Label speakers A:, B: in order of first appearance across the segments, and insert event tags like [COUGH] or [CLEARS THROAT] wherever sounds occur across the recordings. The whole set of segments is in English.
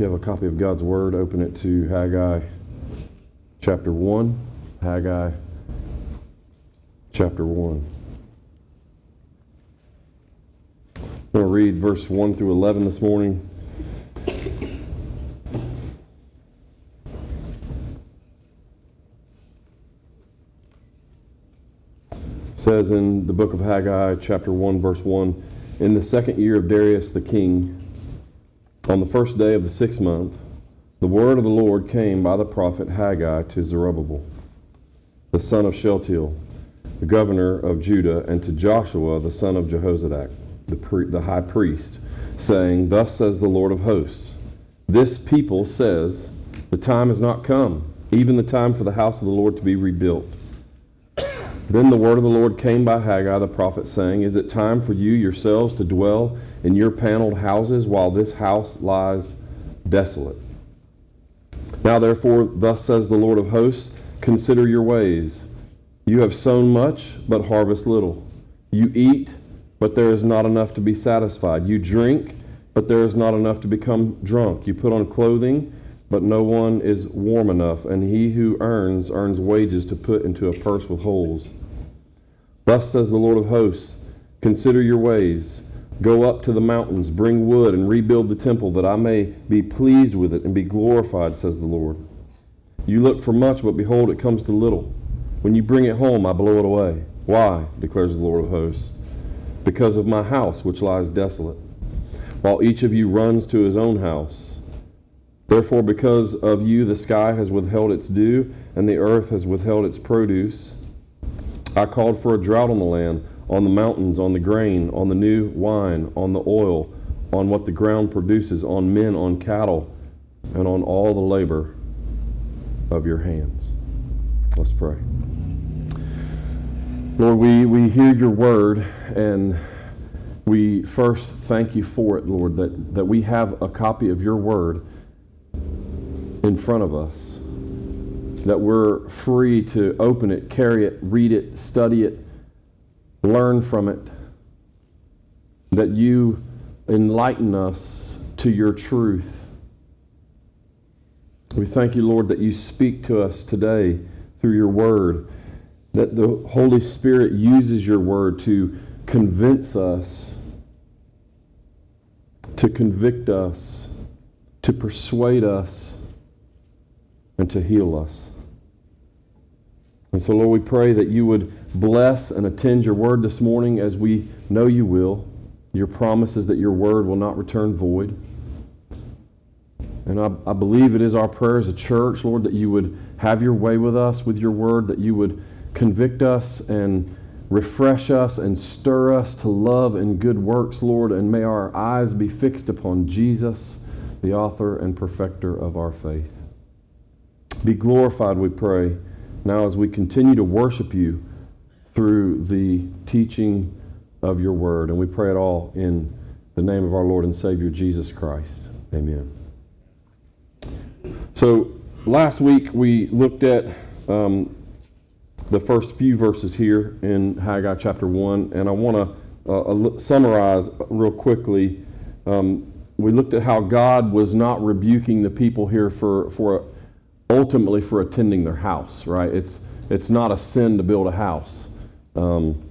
A: You have a copy of God's Word, open it to Haggai chapter 1. Haggai chapter 1. I'm going to read verse 1 through 11 this morning. says in the book of Haggai, chapter 1, verse 1 In the second year of Darius the king, on the first day of the sixth month, the word of the Lord came by the prophet Haggai to Zerubbabel, the son of Shealtiel, the governor of Judah, and to Joshua, the son of Jehozadak, the, pre- the high priest, saying, Thus says the Lord of hosts, This people says, The time has not come, even the time for the house of the Lord to be rebuilt. Then the word of the Lord came by Haggai the prophet, saying, Is it time for you yourselves to dwell in your paneled houses while this house lies desolate? Now therefore, thus says the Lord of hosts, Consider your ways. You have sown much, but harvest little. You eat, but there is not enough to be satisfied. You drink, but there is not enough to become drunk. You put on clothing, but no one is warm enough, and he who earns, earns wages to put into a purse with holes. Thus says the Lord of hosts Consider your ways. Go up to the mountains, bring wood, and rebuild the temple, that I may be pleased with it and be glorified, says the Lord. You look for much, but behold, it comes to little. When you bring it home, I blow it away. Why? declares the Lord of hosts. Because of my house, which lies desolate, while each of you runs to his own house. Therefore, because of you, the sky has withheld its dew, and the earth has withheld its produce. I called for a drought on the land, on the mountains, on the grain, on the new wine, on the oil, on what the ground produces, on men, on cattle, and on all the labor of your hands. Let's pray. Lord, we, we hear your word and we first thank you for it, Lord, that, that we have a copy of your word in front of us that we're free to open it, carry it, read it, study it, learn from it, that you enlighten us to your truth. We thank you, Lord, that you speak to us today through your word, that the Holy Spirit uses your word to convince us, to convict us, to persuade us, and to heal us. And so, Lord, we pray that you would bless and attend your word this morning as we know you will. Your promise is that your word will not return void. And I, I, believe it is our prayer as a church, Lord, that you would have your way with us with your word, that you would convict us and refresh us and stir us to love and good works, Lord. And may our eyes be fixed upon Jesus, the author and perfecter of our faith. Be glorified, we pray now as we continue to worship you through the teaching of your word. And we pray it all in the name of our Lord and Savior Jesus Christ. Amen. So last week we looked at um, the first few verses here in Haggai chapter 1, and I want to uh, summarize real quickly. Um, we looked at how God was not rebuking the people here for, for ultimately for attending their house, right? It's, it's not a sin to build a house. Um,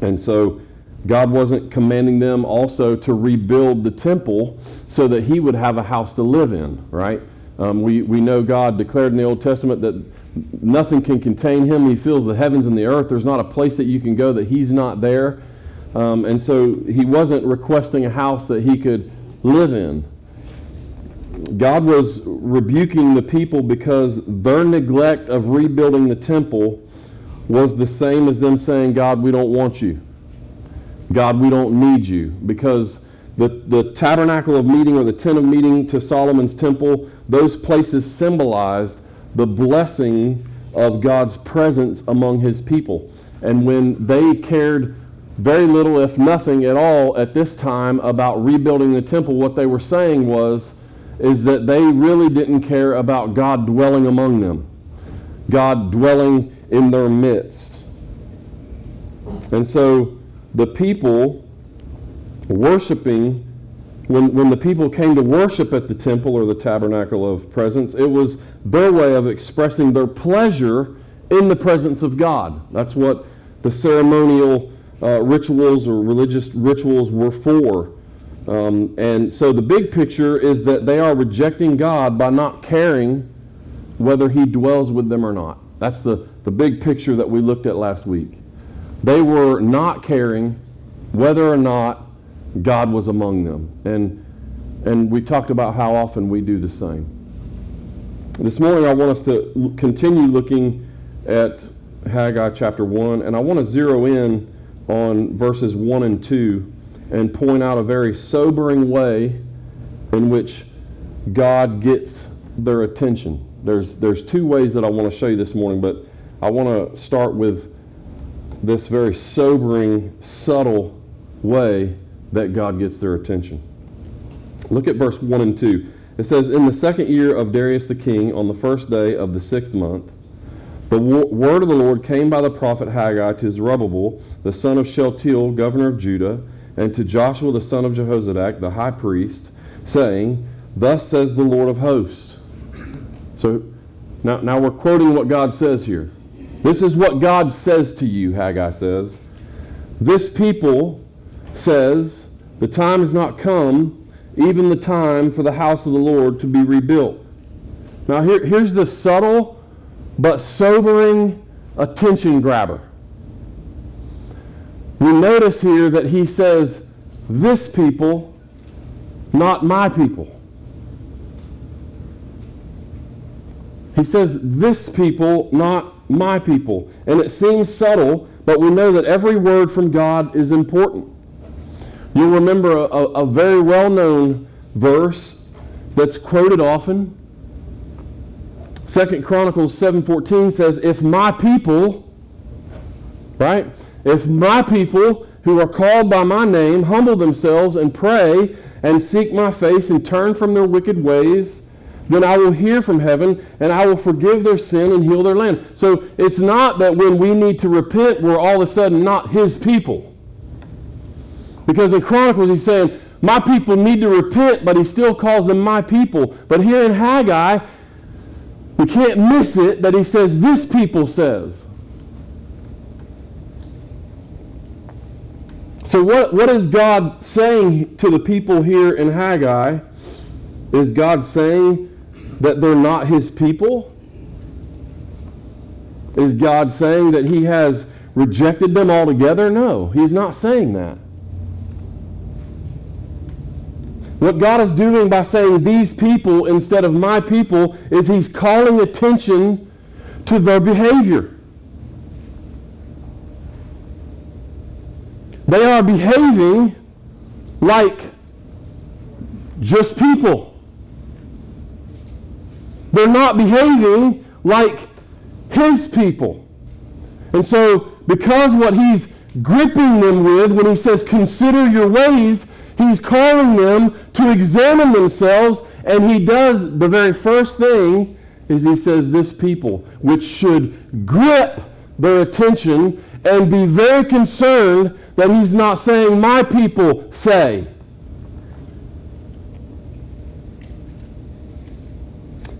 A: and so God wasn't commanding them also to rebuild the temple so that he would have a house to live in, right? Um, we, we know God declared in the Old Testament that nothing can contain him. He fills the heavens and the earth. There's not a place that you can go that he's not there. Um, and so he wasn't requesting a house that he could live in. God was rebuking the people because their neglect of rebuilding the temple was the same as them saying, God, we don't want you. God, we don't need you. Because the, the tabernacle of meeting or the tent of meeting to Solomon's temple, those places symbolized the blessing of God's presence among his people. And when they cared very little, if nothing at all, at this time about rebuilding the temple, what they were saying was, is that they really didn't care about God dwelling among them, God dwelling in their midst. And so the people worshiping when, when the people came to worship at the temple or the tabernacle of presence, it was their way of expressing their pleasure in the presence of God. That's what the ceremonial uh, rituals or religious rituals were for. Um, and so the big picture is that they are rejecting God by not caring whether He dwells with them or not. That's the, the big picture that we looked at last week. They were not caring whether or not God was among them. And, and we talked about how often we do the same. This morning, I want us to continue looking at Haggai chapter 1, and I want to zero in on verses 1 and 2 and point out a very sobering way in which God gets their attention. There's, there's two ways that I want to show you this morning, but I want to start with this very sobering, subtle way that God gets their attention. Look at verse 1 and 2. It says, In the second year of Darius the king, on the first day of the sixth month, the word of the Lord came by the prophet Haggai to Zerubbabel, the son of Shealtiel, governor of Judah, and to Joshua the son of Jehozadak, the high priest, saying, Thus says the Lord of hosts. So now, now we're quoting what God says here. This is what God says to you, Haggai says. This people says, The time has not come, even the time for the house of the Lord to be rebuilt. Now, here, here's the subtle but sobering attention grabber. We notice here that he says, This people, not my people. He says, This people, not my people. And it seems subtle, but we know that every word from God is important. You'll remember a, a, very well known verse that's quoted often Second Chronicles 7:14 says, "If my people, right? If my people who are called by my name humble themselves and pray and seek my face and turn from their wicked ways, then I will hear from heaven and I will forgive their sin and heal their land." So it's not that when we need to repent, we're all of a sudden not his people. Because in Chronicles he's saying, my people need to repent, but he still calls them my people. But here in Haggai, we can't miss it that he says, This people says. So, what, what is God saying to the people here in Haggai? Is God saying that they're not his people? Is God saying that he has rejected them altogether? No, he's not saying that. What God is doing by saying these people instead of my people is He's calling attention to their behavior. They are behaving like just people. They're not behaving like His people. And so, because what He's gripping them with when He says, consider your ways, He's calling them to examine themselves, and he does the very first thing is he says, This people, which should grip their attention and be very concerned that he's not saying, My people say.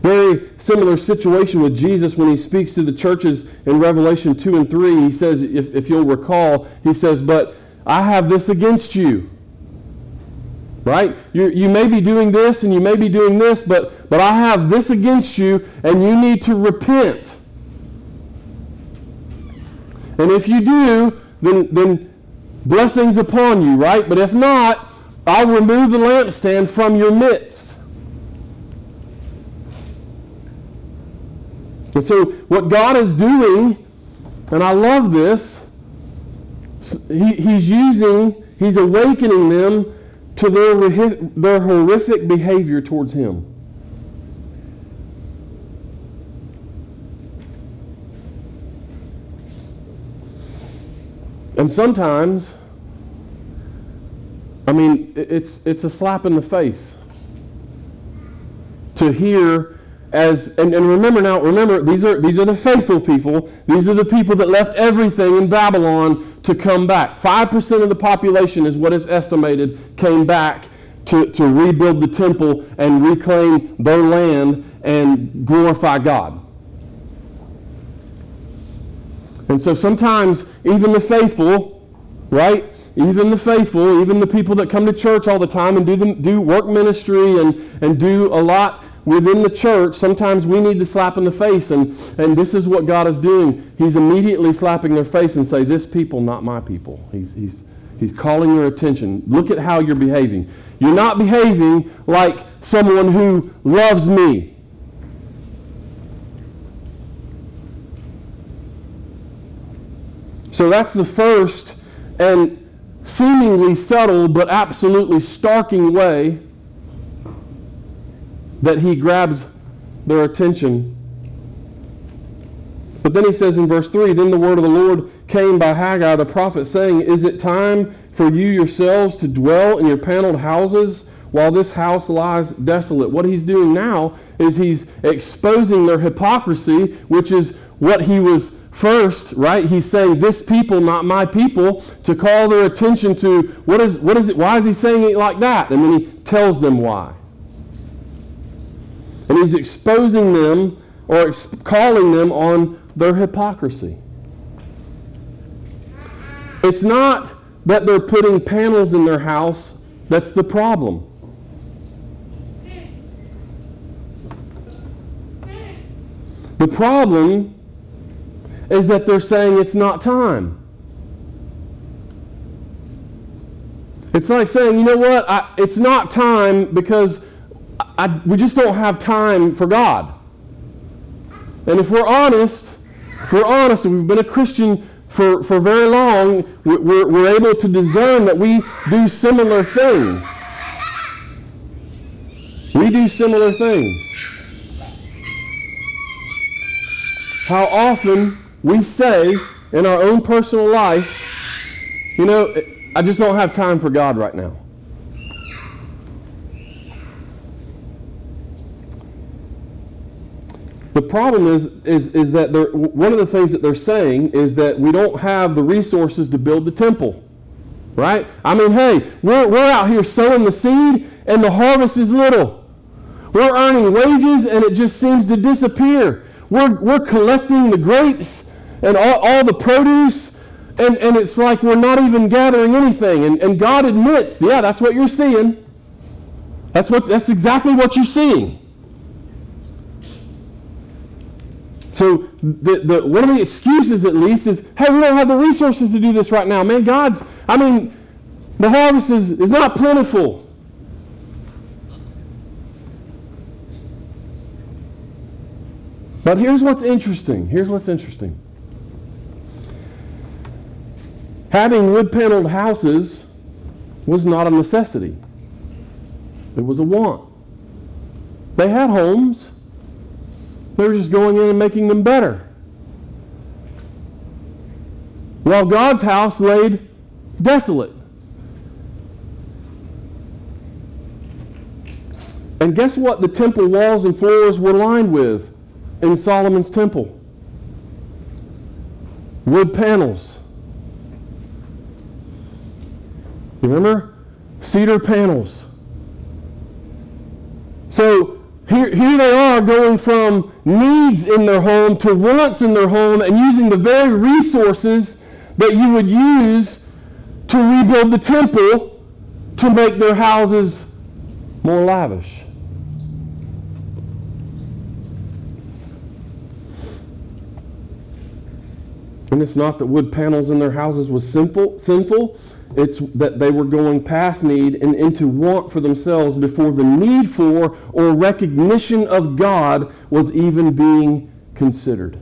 A: Very similar situation with Jesus when he speaks to the churches in Revelation 2 and 3. He says, if, if you'll recall, he says, But I have this against you right? You, you may be doing this and you may be doing this, but, but I have this against you and you need to repent. And if you do, then, then blessings upon you, right? But if not, I'll remove the lampstand from your midst. And so, what God is doing, and I love this, he, He's using, He's awakening them to their, their horrific behavior towards him. And sometimes, I mean, it's, it's a slap in the face to hear as and, and remember now remember these are these are the faithful people these are the people that left everything in babylon to come back 5% of the population is what it's estimated came back to, to rebuild the temple and reclaim their land and glorify God. And so sometimes even the faithful, right? Even the faithful, even the people that come to church all the time and do, the, do work ministry and, and do a lot within the church, sometimes we need to slap in the face. And, and this is what God is doing. He's immediately slapping their face and say, this people, not my people. He's, he's, he's calling your attention. Look at how you're behaving. You're not behaving like someone who loves me. So that's the first and seemingly subtle but absolutely starking way that he grabs their attention. But then he says in verse 3 Then the word of the Lord came by Haggai the prophet, saying, Is it time for you yourselves to dwell in your paneled houses while this house lies desolate? What he's doing now is he's exposing their hypocrisy, which is what he was first, right? He's saying, This people, not my people, to call their attention to what is, what is it? Why is he saying it like that? And then he tells them why. And he's exposing them or ex- calling them on their hypocrisy. It's not that they're putting panels in their house that's the problem. The problem is that they're saying it's not time. It's like saying, you know what, I, it's not time because I, we just don't have time for God. And if we're honest, if we're honest, and we've been a Christian for, for very long, we're, we're able to discern that we do similar things. We do similar things. How often we say in our own personal life, you know, I just don't have time for God right now. The problem is, is, is that one of the things that they're saying is that we don't have the resources to build the temple. Right? I mean, hey, we're, we're out here sowing the seed and the harvest is little. We're earning wages and it just seems to disappear. We're, we're collecting the grapes and all, all the produce and, and it's like we're not even gathering anything. And, and God admits, yeah, that's what you're seeing. That's, what, that's exactly what you're seeing. So the, the, one of the excuses, at least, is, hey, we don't have the resources to do this right now. Man, God's, I mean, the harvest is, is not plentiful. But here's what's interesting. Here's what's interesting. Having wood paneled houses was not a necessity, it was a want. They had homes, they were just going in and making them better. While God's house laid desolate. And guess what the temple walls and floors were lined with in Solomon's temple? Wood panels. You remember? Cedar panels. So here, here they are going from needs in their home to wants in their home and using the very resources that you would use to rebuild the temple to make their houses more lavish. And it's not that wood panels in their houses was sinful, sinful. It's that they were going past need and into want for themselves before the need for or recognition of God was even being considered.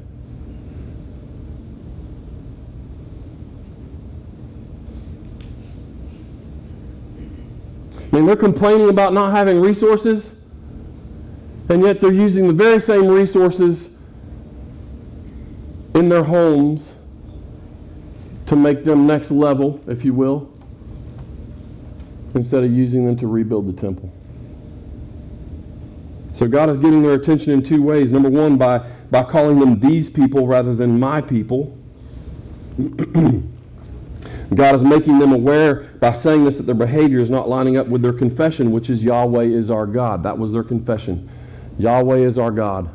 A: I mean, they're complaining about not having resources, and yet they're using the very same resources in their homes to make them next level, if you will, instead of using them to rebuild the temple. So God is getting their attention in two ways. Number one, by, by calling them these people rather than my people. [CLEARS THROAT] God is making them aware by saying this that their behavior is not lining up with their confession, which is Yahweh is our God. That was their confession. Yahweh is our God.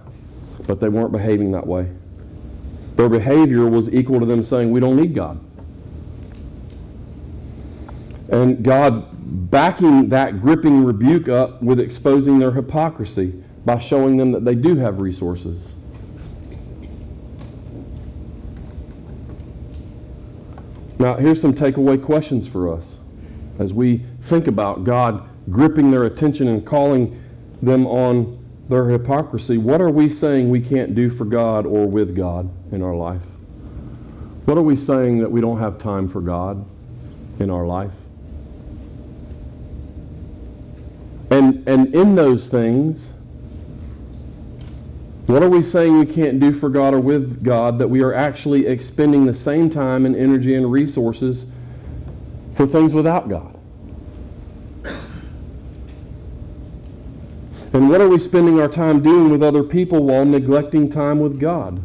A: But they weren't behaving that way. Their behavior was equal to them saying, We don't need God. And God backing that gripping rebuke up with exposing their hypocrisy by showing them that they do have resources. Now, here's some takeaway questions for us as we think about God gripping their attention and calling them on their hypocrisy. What are we saying we can't do for God or with God in our life? What are we saying that we don't have time for God in our life? And, in those things, what are we saying we can't do for God or with God that we are actually expending the same time and energy and resources for things without God? And what are we spending our time doing with other people while neglecting time with God?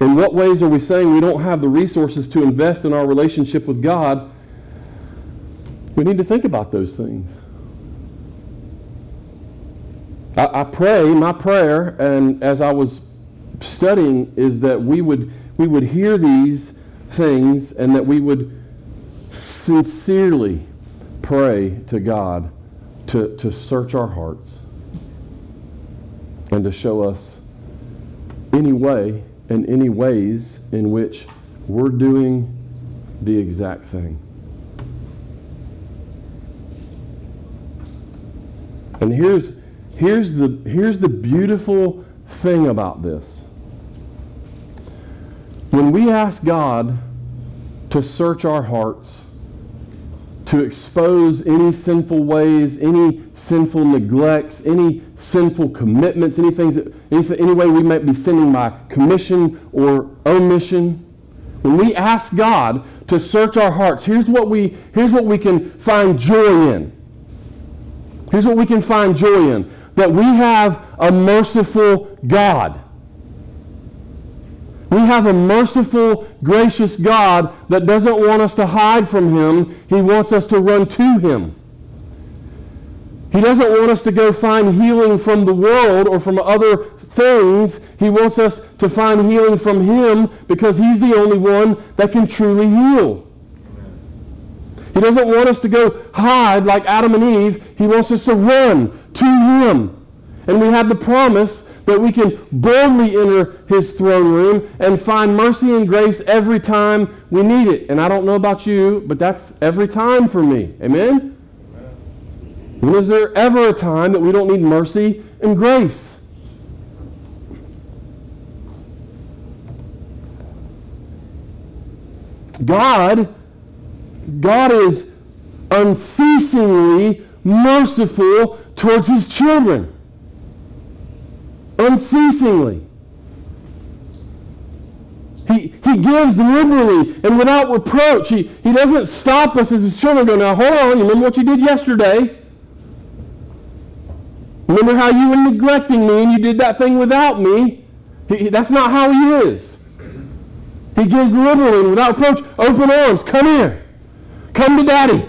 A: In what ways are we saying we don't have the resources to invest in our relationship with God? We need to think about those things. I, I pray, my prayer, and as I was studying, is that we would, we would hear these things and that we would sincerely pray to God to, to search our hearts and to show us any way and any ways in which we're doing the exact thing. And here's Here's the, here's the beautiful thing about this. When we ask God to search our hearts, to expose any sinful ways, any sinful neglects, any sinful commitments, any things, any, any way we might be sinning by commission or omission. When we ask God to search our hearts, here's what we, here's what we can find joy in. Here's what we can find joy in that we have a merciful God. We have a merciful, gracious God that doesn't want us to hide from Him. He wants us to run to Him. He doesn't want us to go find healing from the world or from other things. He wants us to find healing from Him because He's the only one that can truly heal. He doesn't want us to go hide like Adam and Eve. He wants us to run to Him. And we have the promise that we can boldly enter His throne room and find mercy and grace every time we need it. And I don't know about you, but that's every time for me. Amen? When is there ever a time that we don't need mercy and grace? God, God is unceasingly merciful towards his children. Unceasingly. He, he gives liberally and without reproach. He, he doesn't stop us as his children go, now hold on, you remember what you did yesterday? Remember how you were neglecting me and you did that thing without me? He, that's not how he is. He gives liberally and without reproach. Open arms. Come here. Come to daddy.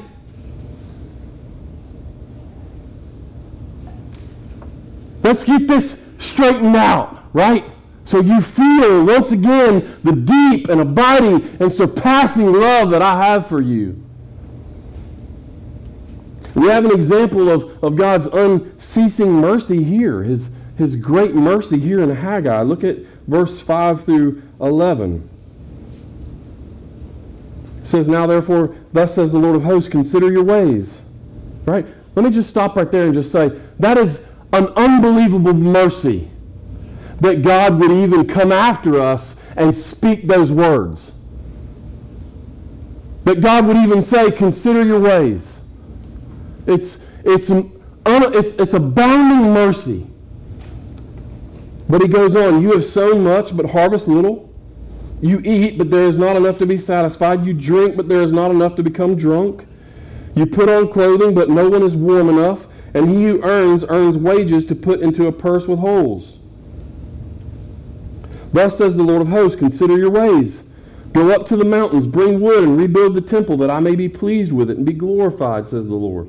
A: Let's get this straightened out, right? So you feel once again the deep and abiding and surpassing love that I have for you. We have an example of, of God's unceasing mercy here, his, his great mercy here in Haggai. Look at verse 5 through 11. Says, Now therefore, thus says the Lord of hosts, consider your ways. Right? Let me just stop right there and just say, that is an unbelievable mercy that God would even come after us and speak those words. That God would even say, consider your ways. It's, it's, an, it's, it's abounding mercy. But he goes on, you have sown much, but harvest little. You eat, but there is not enough to be satisfied. You drink, but there is not enough to become drunk. You put on clothing, but no one is warm enough and he who earns earns wages to put into a purse with holes. Thus says the Lord of hosts, consider your ways. Go up to the mountains, bring wood, and rebuild the temple, that I may be pleased with it and be glorified, says the Lord.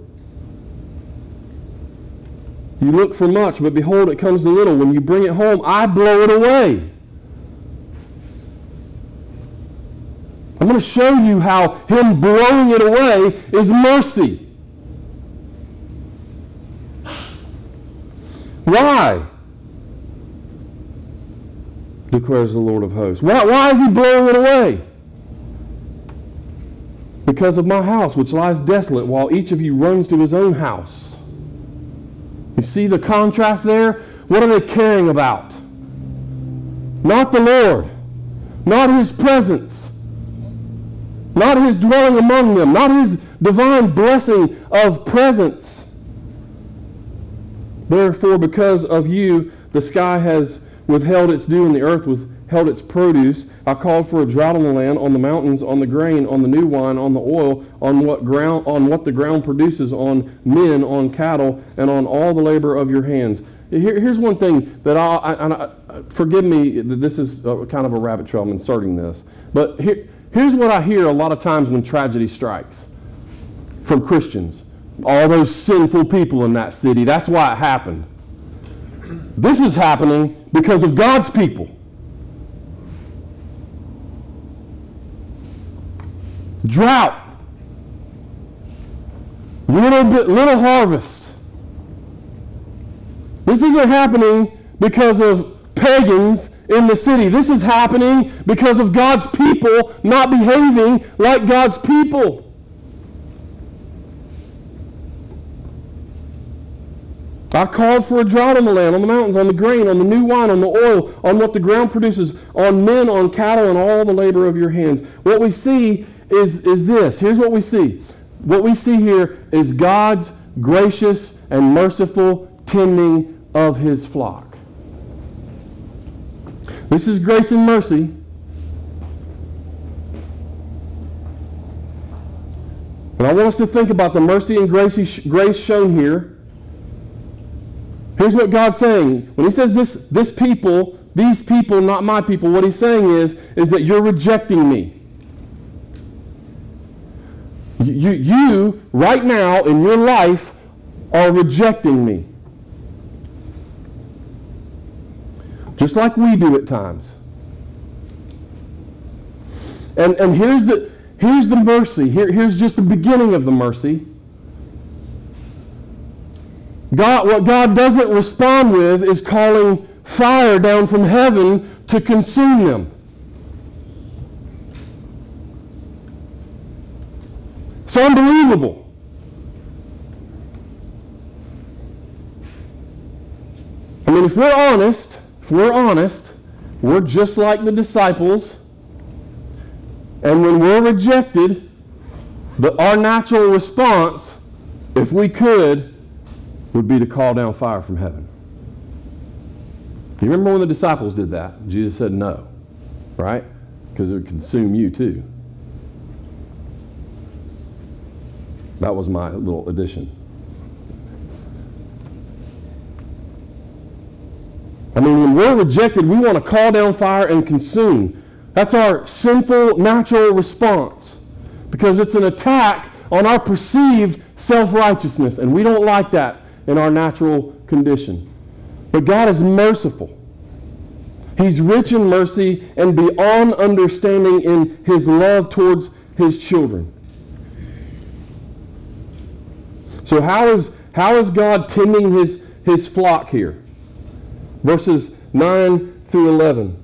A: You look for much, but behold, it comes to little. When you bring it home, I blow it away. I'm going to show you how Him blowing it away is mercy. Why? declares the Lord of hosts. Why, why is he blowing it away? Because of my house, which lies desolate, while each of you runs to his own house. You see the contrast there? What are they caring about? Not the Lord, not his presence, not his dwelling among them, not his divine blessing of presence. Therefore, because of you, the sky has withheld its dew and the earth withheld its produce. I called for a drought on the land, on the mountains, on the grain, on the new wine, on the oil, on what ground on what the ground produces, on men, on cattle, and on all the labor of your hands. Here, here's one thing that I, I, I, forgive me. that This is kind of a rabbit trail. I'm inserting this, but here, here's what I hear a lot of times when tragedy strikes from Christians. All those sinful people in that city. That's why it happened. This is happening because of God's people. Drought. Little bit, little harvest. This isn't happening because of pagans in the city. This is happening because of God's people not behaving like God's people. I called for a drought on the land, on the mountains, on the grain, on the new wine, on the oil, on what the ground produces, on men, on cattle, and all the labor of your hands. What we see is, is this. Here's what we see. What we see here is God's gracious and merciful tending of his flock. This is grace and mercy. And I want us to think about the mercy and grace, grace shown here Here's what God's saying. When he says this, this people, these people, not my people, what he's saying is, is that you're rejecting me. You, you, right now in your life, are rejecting me. Just like we do at times. And, and here's, the, here's the mercy. Here, here's just the beginning of the mercy. God, what God doesn't respond with is calling fire down from heaven to consume them. It's unbelievable. I mean, if we're honest, we're honest, we're just like the disciples. And when we're rejected, the, our natural response, if we could, would be to call down fire from heaven. You remember when the disciples did that? Jesus said no, right? Because it would consume you too. That was my little addition. I mean, when we're rejected, we want to call down fire and consume. That's our sinful, natural response because it's an attack on our perceived self righteousness, and we don't like that in our natural condition. But God is merciful. He's rich in mercy and beyond understanding in his love towards his children. So how is how is God tending his, his flock here? Verses 9 through 11.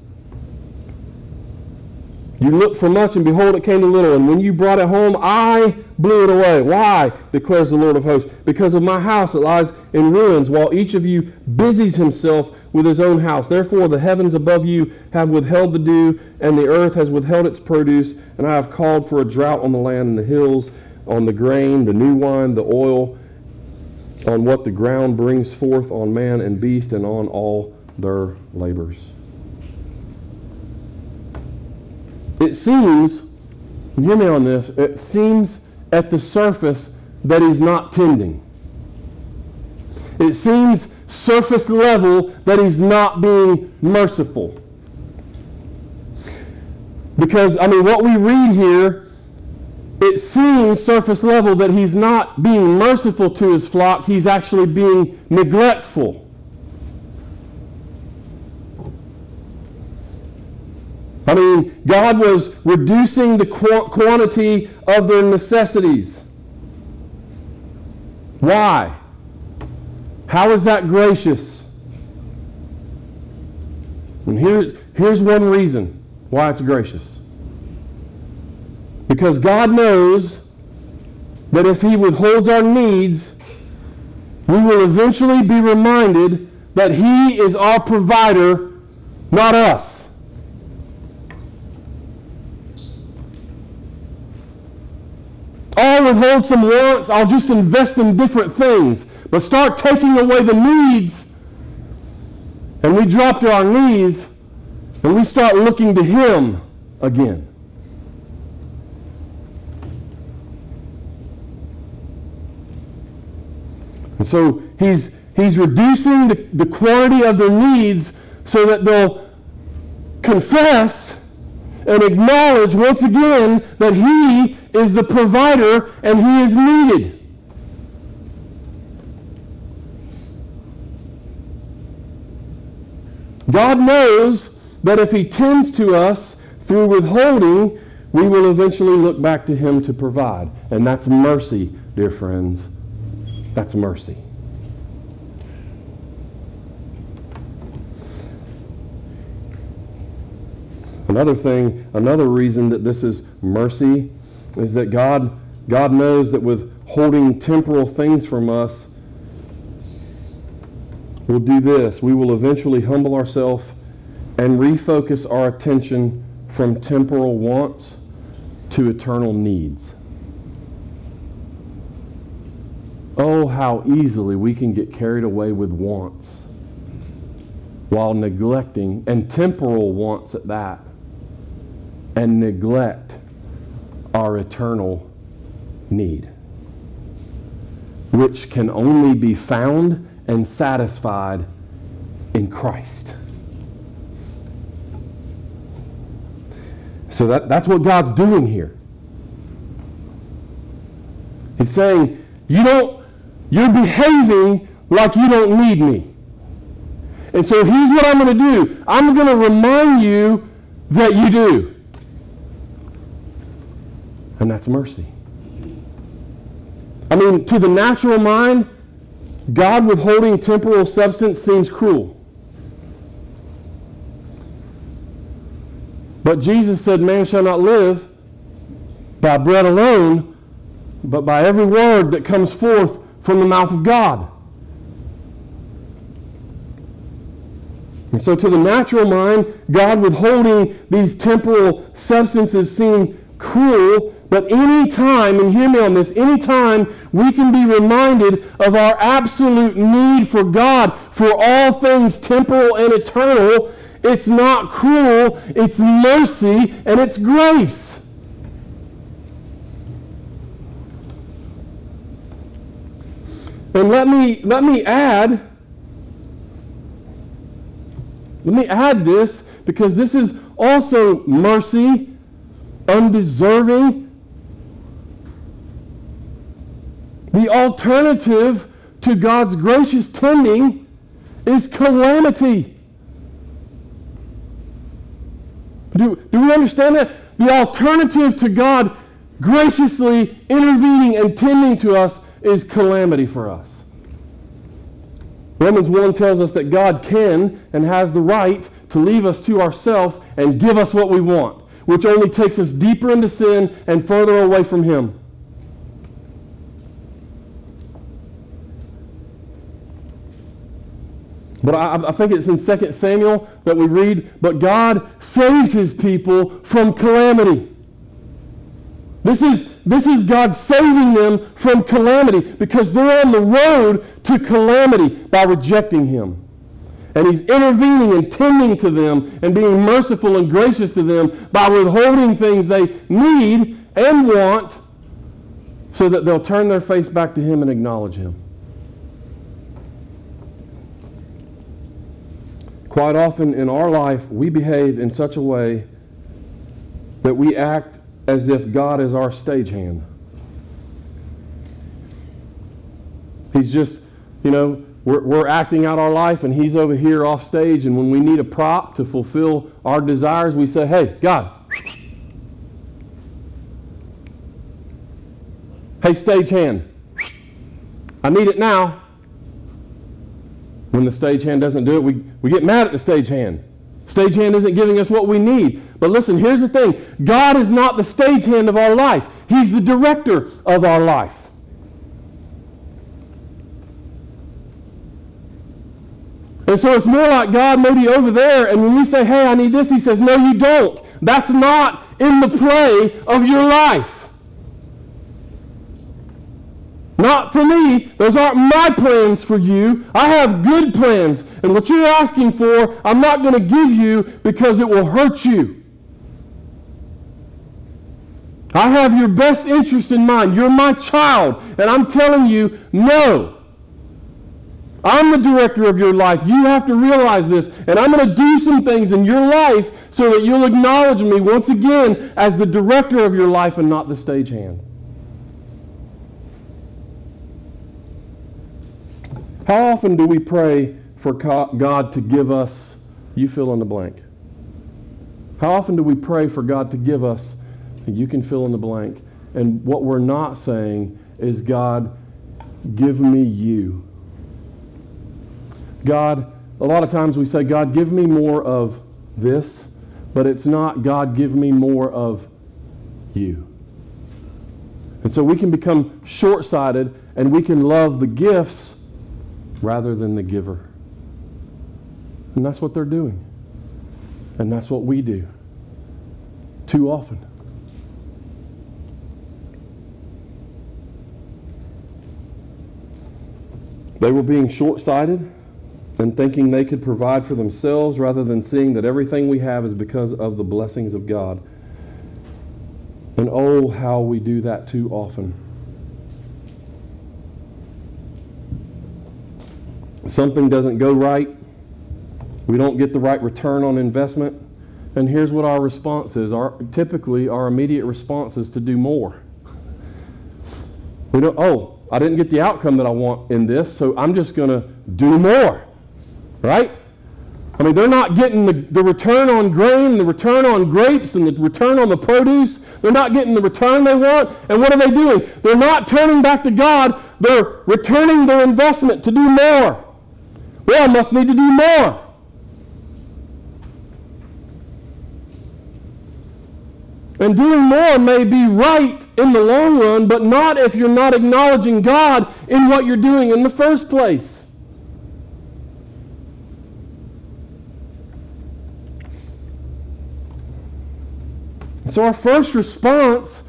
A: You looked for much, and behold, it came to little. And when you brought it home, I blew it away. Why? declares the Lord of hosts. Because of my house that lies in ruins, while each of you busies himself with his own house. Therefore, the heavens above you have withheld the dew, and the earth has withheld its produce. And I have called for a drought on the land and the hills, on the grain, the new wine, the oil, on what the ground brings forth, on man and beast, and on all their labors. It seems, hear me on this, it seems at the surface that he's not tending. It seems surface level that he's not being merciful. Because, I mean, what we read here, it seems surface level that he's not being merciful to his flock, he's actually being neglectful. I mean, God was reducing the qu- quantity of their necessities. Why? How is that gracious? And here's, here's one reason why it's gracious. Because God knows that if He withholds our needs, we will eventually be reminded that He is our provider, not us. I'll withhold some wants, I'll just invest in different things. But start taking away the needs, and we drop to our knees, and we start looking to Him again. And so he's, he's reducing the, the quantity of their needs so that they'll confess and acknowledge once again that He is the provider and He is needed. God knows that if He tends to us through withholding, we will eventually look back to Him to provide. And that's mercy, dear friends. That's mercy. Another thing, another reason that this is mercy is that God, God knows that with holding temporal things from us, we'll do this. We will eventually humble ourselves and refocus our attention from temporal wants to eternal needs. Oh, how easily we can get carried away with wants while neglecting, and temporal wants at that, and neglect our eternal need, which can only be found and satisfied in Christ. So that, that's what God's doing here. He's saying, you don't, you're behaving like you don't need me. And so here's what I'm going to do. I'm going to remind you that you do. And that's mercy. I mean, to the natural mind, God withholding temporal substance seems cruel. But Jesus said, Man shall not live by bread alone, but by every word that comes forth from the mouth of God. And so, to the natural mind, God withholding these temporal substances seem cruel, but any time, and hear me on this, any time we can be reminded of our absolute need for God, for all things temporal and eternal, it's not cruel, it's mercy, and it's grace. And let me, let me add, let me add this because this is also mercy, undeserving, The alternative to God's gracious tending is calamity. Do, do we understand that? The alternative to God graciously intervening and tending to us is calamity for us. Romans 1 tells us that God can and has the right to leave us to ourselves and give us what we want, which only takes us deeper into sin and further away from Him. But I, I, think it's in 2 Samuel that we read, but God saves his people from calamity. This is, this is God saving them from calamity because they're on the road to calamity by rejecting him. And he's intervening and tending to them and being merciful and gracious to them by withholding things they need and want so that they'll turn their face back to him and acknowledge him. Quite often in our life, we behave in such a way that we act as if God is our stagehand. He's just, you know, we're, we're acting out our life and he's over here off stage. And when we need a prop to fulfill our desires, we say, hey, God, hey, stagehand, I need it now. When the stagehand doesn't do it, we, we get mad at the stagehand. Stagehand isn't giving us what we need. But listen, here's the thing God is not the stagehand of our life, He's the director of our life. And so it's more like God maybe over there, and when we say, hey, I need this, He says, no, you don't. That's not in the play of your life. Not for me. Those aren't my plans for you. I have good plans. And what you're asking for, I'm not going to give you because it will hurt you. I have your best interest in mind. You're my child. And I'm telling you, no. I'm the director of your life. You have to realize this. And I'm going to do some things in your life so that you'll acknowledge me once again as the director of your life and not the stagehand. How often do we pray for God to give us, you fill in the blank? How often do we pray for God to give us, you can fill in the blank? And what we're not saying is, God, give me you. God, a lot of times we say, God, give me more of this, but it's not, God, give me more of you. And so we can become short sighted and we can love the gifts rather than the giver. And that's what they're doing. And that's what we do too often. They were being short sighted and thinking they could provide for themselves rather than seeing that everything we have is because of the blessings of God. And oh, how we do that too often. Something doesn't go right, we don't get the right return on investment, and here's what our response is. Our, typically, our immediate response is to do more. We don't, oh, I didn't get the outcome that I want in this, so I'm just going to do more. Right? I mean, they're not getting the, the return on grain, the return on grapes, and the return on the produce. They're not getting the return they want. And what are they doing? They're not turning back to God. They're returning their investment to do more. Well, I must need to do more. And doing more may be right in the long run, but not if you're not acknowledging God in what you're doing in the first place. So our first response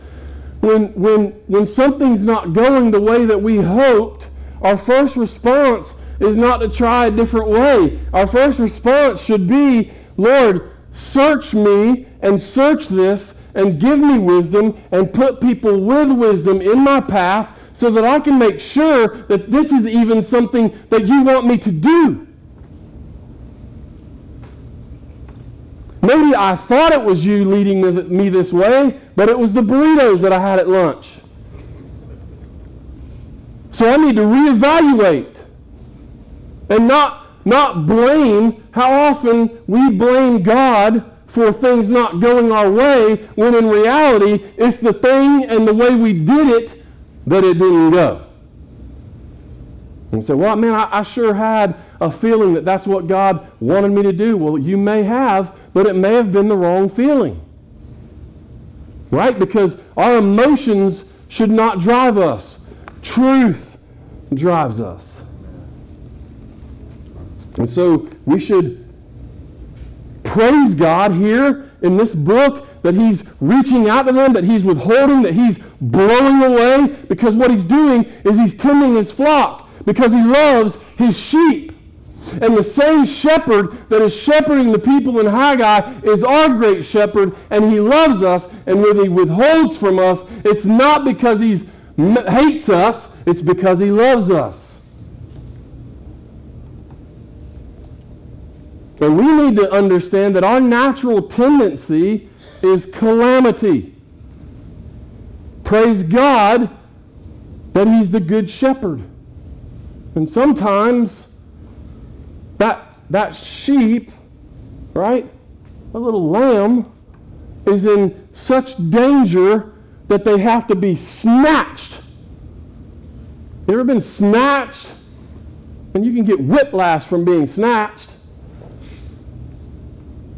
A: when, when, when something's not going the way that we hoped, our first response is not to try a different way. Our first response should be, Lord, search me and search this and give me wisdom and put people with wisdom in my path so that I can make sure that this is even something that you want me to do. Maybe I thought it was you leading me this way, but it was the burritos that I had at lunch. So I need to reevaluate and not, not blame how often we blame God for things not going our way when in reality it's the thing and the way we did it that it didn't go. And say, well, man, I, I, sure had a feeling that that's what God wanted me to do. Well, you may have, but it may have been the wrong feeling. Right? Because our emotions should not drive us, truth drives us. And so we should praise God here in this book that he's reaching out to them, that he's withholding, that he's blowing away, because what he's doing is he's tending his flock, because he loves his sheep. And the same shepherd that is shepherding the people in Haggai is our great shepherd, and he loves us. And when he withholds from us, it's not because he hates us, it's because he loves us. And we need to understand that our natural tendency is calamity. Praise God that He's the good shepherd. And sometimes that, that sheep, right, a little lamb, is in such danger that they have to be snatched. You ever been snatched? And you can get whiplash from being snatched.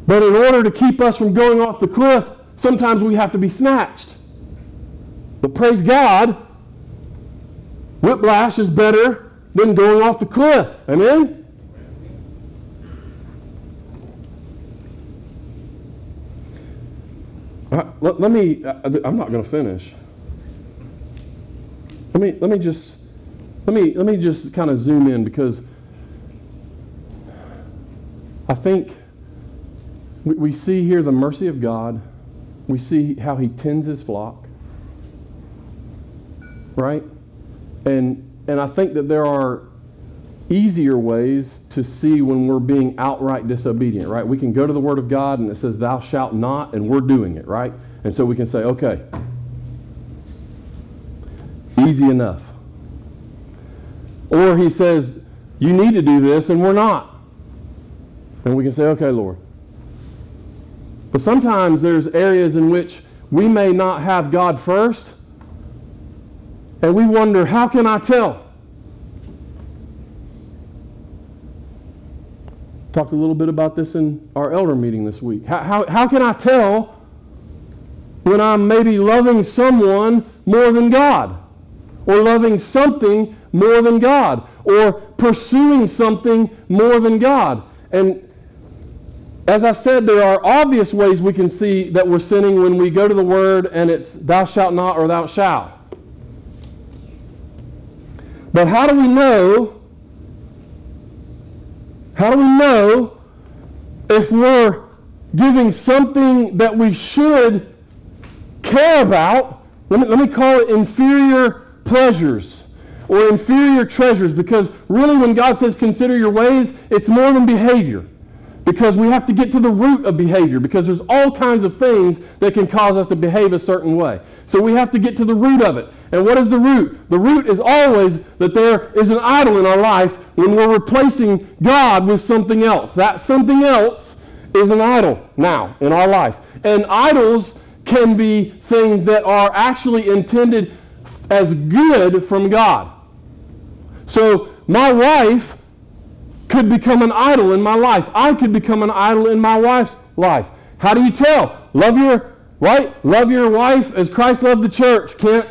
A: But in order to keep us from going off the cliff, sometimes we have to be snatched. But praise God, whiplash is better than going off the cliff. Amen? Uh, let, let, me, uh, I'm not going to finish. Let me, let me just, let me, let me just kind of zoom in because I think we, we see here the mercy of God. We see how he tends his flock. Right? And, and I think that there are easier ways to see when we're being outright disobedient, right? We can go to the Word of God and it says, Thou shalt not, and we're doing it, right? And so we can say, Okay, easy enough. Or He says, You need to do this, and we're not. And we can say, Okay, Lord. But sometimes there's areas in which we may not have God first, and we wonder, How can I tell? Talked a little bit about this in our elder meeting this week. How, how, how can I tell when I'm maybe loving someone more than God? Or loving something more than God? Or pursuing something more than God? And as I said, there are obvious ways we can see that we're sinning when we go to the Word and it's thou shalt not or thou shalt. But how do we know how do we know if we're giving something that we should care about? Let me, let me call it inferior pleasures or inferior treasures because really, when God says consider your ways, it's more than behavior because we have to get to the root of behavior because there's all kinds of things that can cause us to behave a certain way. So we have to get to the root of it. And what is the root? The root is always that there is an idol in our life when we're replacing God with something else. That something else is an idol now in our life. And idols can be things that are actually intended as good from God. So my wife could become an idol in my life. I could become an idol in my wife's life. How do you tell? Love your right? Love your wife as Christ loved the church, Kent.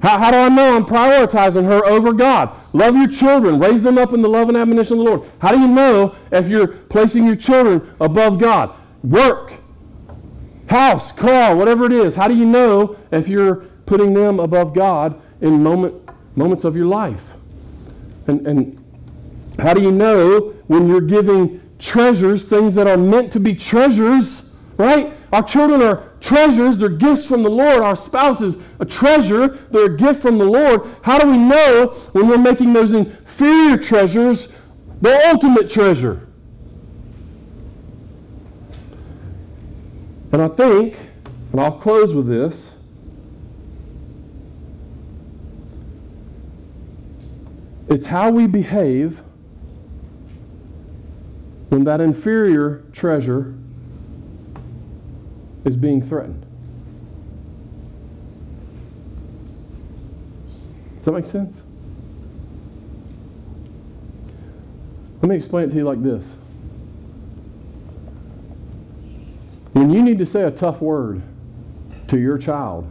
A: How, how do I know I'm prioritizing her over God? Love your children. Raise them up in the love and admonition of the Lord. How do you know if you're placing your children above God? Work, house, car, whatever it is. How do you know if you're putting them above God in moment, moments of your life? And, and how do you know when you're giving treasures, things that are meant to be treasures, right? Our children are treasures, they're gifts from the Lord. Our spouse is a treasure, they're a gift from the Lord. How do we know when we're making those inferior treasures the ultimate treasure? And I think, and I'll close with this. It's how we behave when that inferior treasure is being threatened. Does that make sense? Let me explain it to you like this. When you need to say a tough word to your child,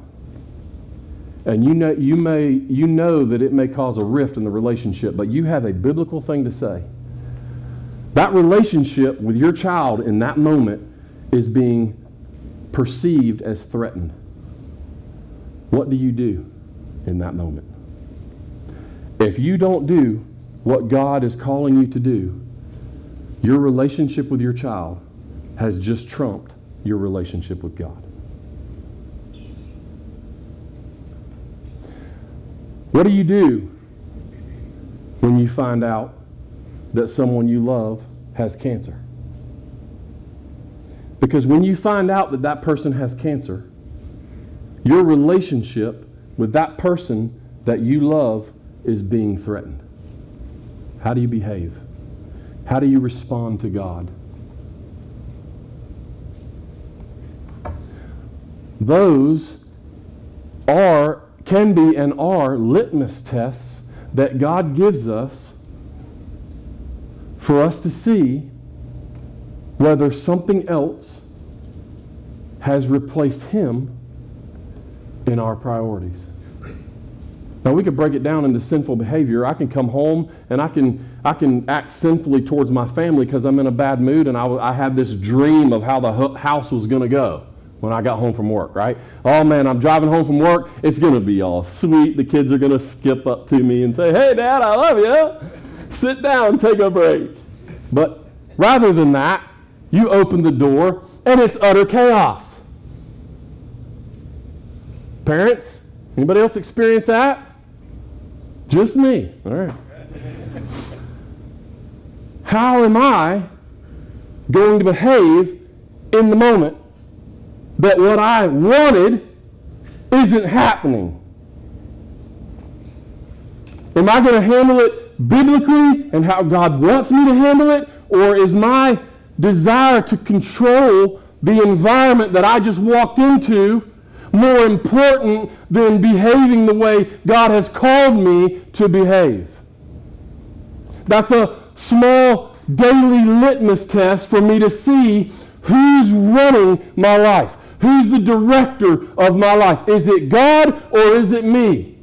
A: and you know, you, may, you know that it may cause a rift in the relationship, but you have a biblical thing to say, that relationship with your child in that moment is being perceived as threatened. What do you do in that moment? If you don't do what God is calling you to do, your relationship with your child has just trumped your relationship with God. What do you do when you find out that someone you love has cancer? Because when you find out that that person has cancer, your relationship with that person that you love is being threatened. How do you behave? How do you respond to God? Those are, can be, and are litmus tests that God gives us for us to see whether something else has replaced Him in our priorities. Now we could break it down into sinful behavior. I can come home and I can I can act sinfully towards my family because I'm in a bad mood and I, I have this dream of how the house was going to go when I got home from work, right? Oh man, I'm driving home from work. It's going to be all sweet. The kids are going to skip up to me and say, "Hey, Dad, I love you. Sit down, take a break." But rather than that, you open the door and it's utter chaos. Parents, anybody else experience that? Just me. All right. How am I going to behave in the moment that what I wanted isn't happening? Am I going to handle it biblically and how God wants me to handle it? Or is my desire to control the environment that I just walked into more important than behaving the way God has called me to behave. That's a small daily litmus test for me to see who's running my life. Who's the director of my life? Is it God or is it me?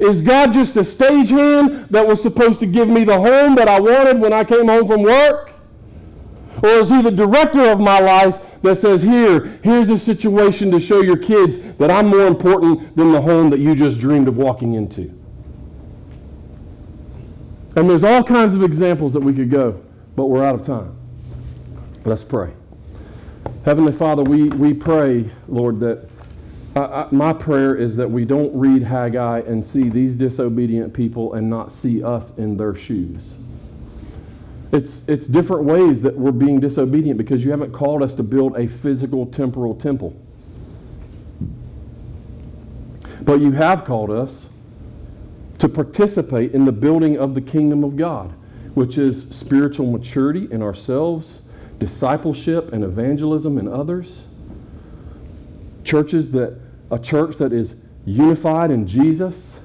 A: Is God just a stagehand that was supposed to give me the home that I wanted when I came home from work? Or is he the director of my life that says, Here, here's a situation to show your kids that I'm more important than the home that you just dreamed of walking into. And there's all kinds of examples that we could go, but we're out of time. Let's pray. Heavenly Father, we, we pray, Lord, that I, I, my prayer is that we don't read Haggai and see these disobedient people and not see us in their shoes. It's, it's different ways that we're being disobedient because you haven't called us to build a physical, temporal temple. But you have called us to participate in the building of the kingdom of God, which is spiritual maturity in ourselves, discipleship and evangelism in others. Churches that, a church that is unified in Jesus.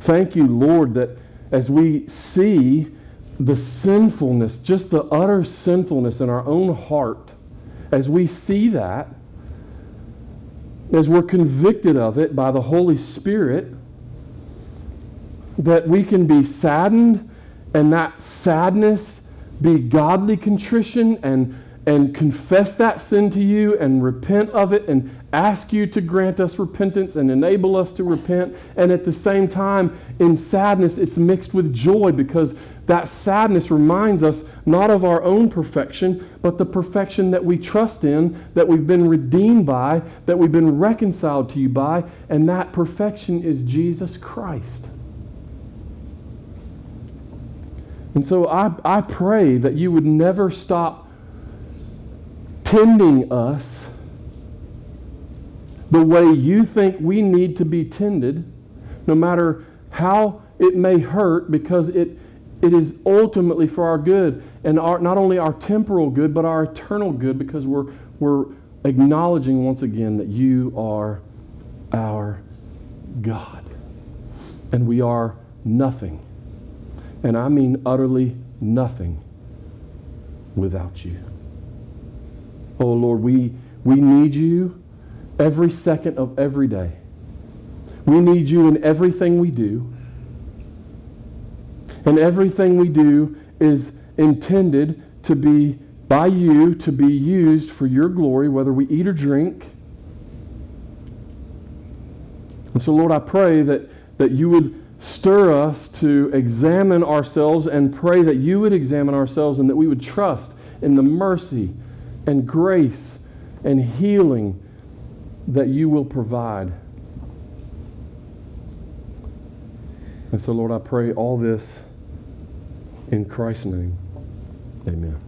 A: Thank you, Lord, that as we see the sinfulness, just the utter sinfulness in our own heart, as we see that, as we're convicted of it by the Holy Spirit, that we can be saddened and that sadness be godly contrition and, and confess that sin to you and repent of it and ask you to grant us repentance and enable us to repent. And at the same time, in sadness, it's mixed with joy because that sadness reminds us not of our own perfection, but the perfection that we trust in, that we've been redeemed by, that we've been reconciled to you by, and that perfection is Jesus Christ. And so I, I pray that you would never stop tending us the way you think we need to be tended, no matter how it may hurt, because it it is ultimately for our good and our, not only our temporal good, but our eternal good because we're, we're acknowledging once again that you are our God. And we are nothing. And I mean utterly nothing without you. Oh Lord, we, we need you every second of every day. We need you in everything we do. And everything we do is intended to be by you, to be used for your glory, whether we eat or drink. And so, Lord, I pray that, that you would stir us to examine ourselves and pray that you would examine ourselves and that we would trust in the mercy and grace and healing that you will provide. And so, Lord, I pray all this in Christ's name, amen.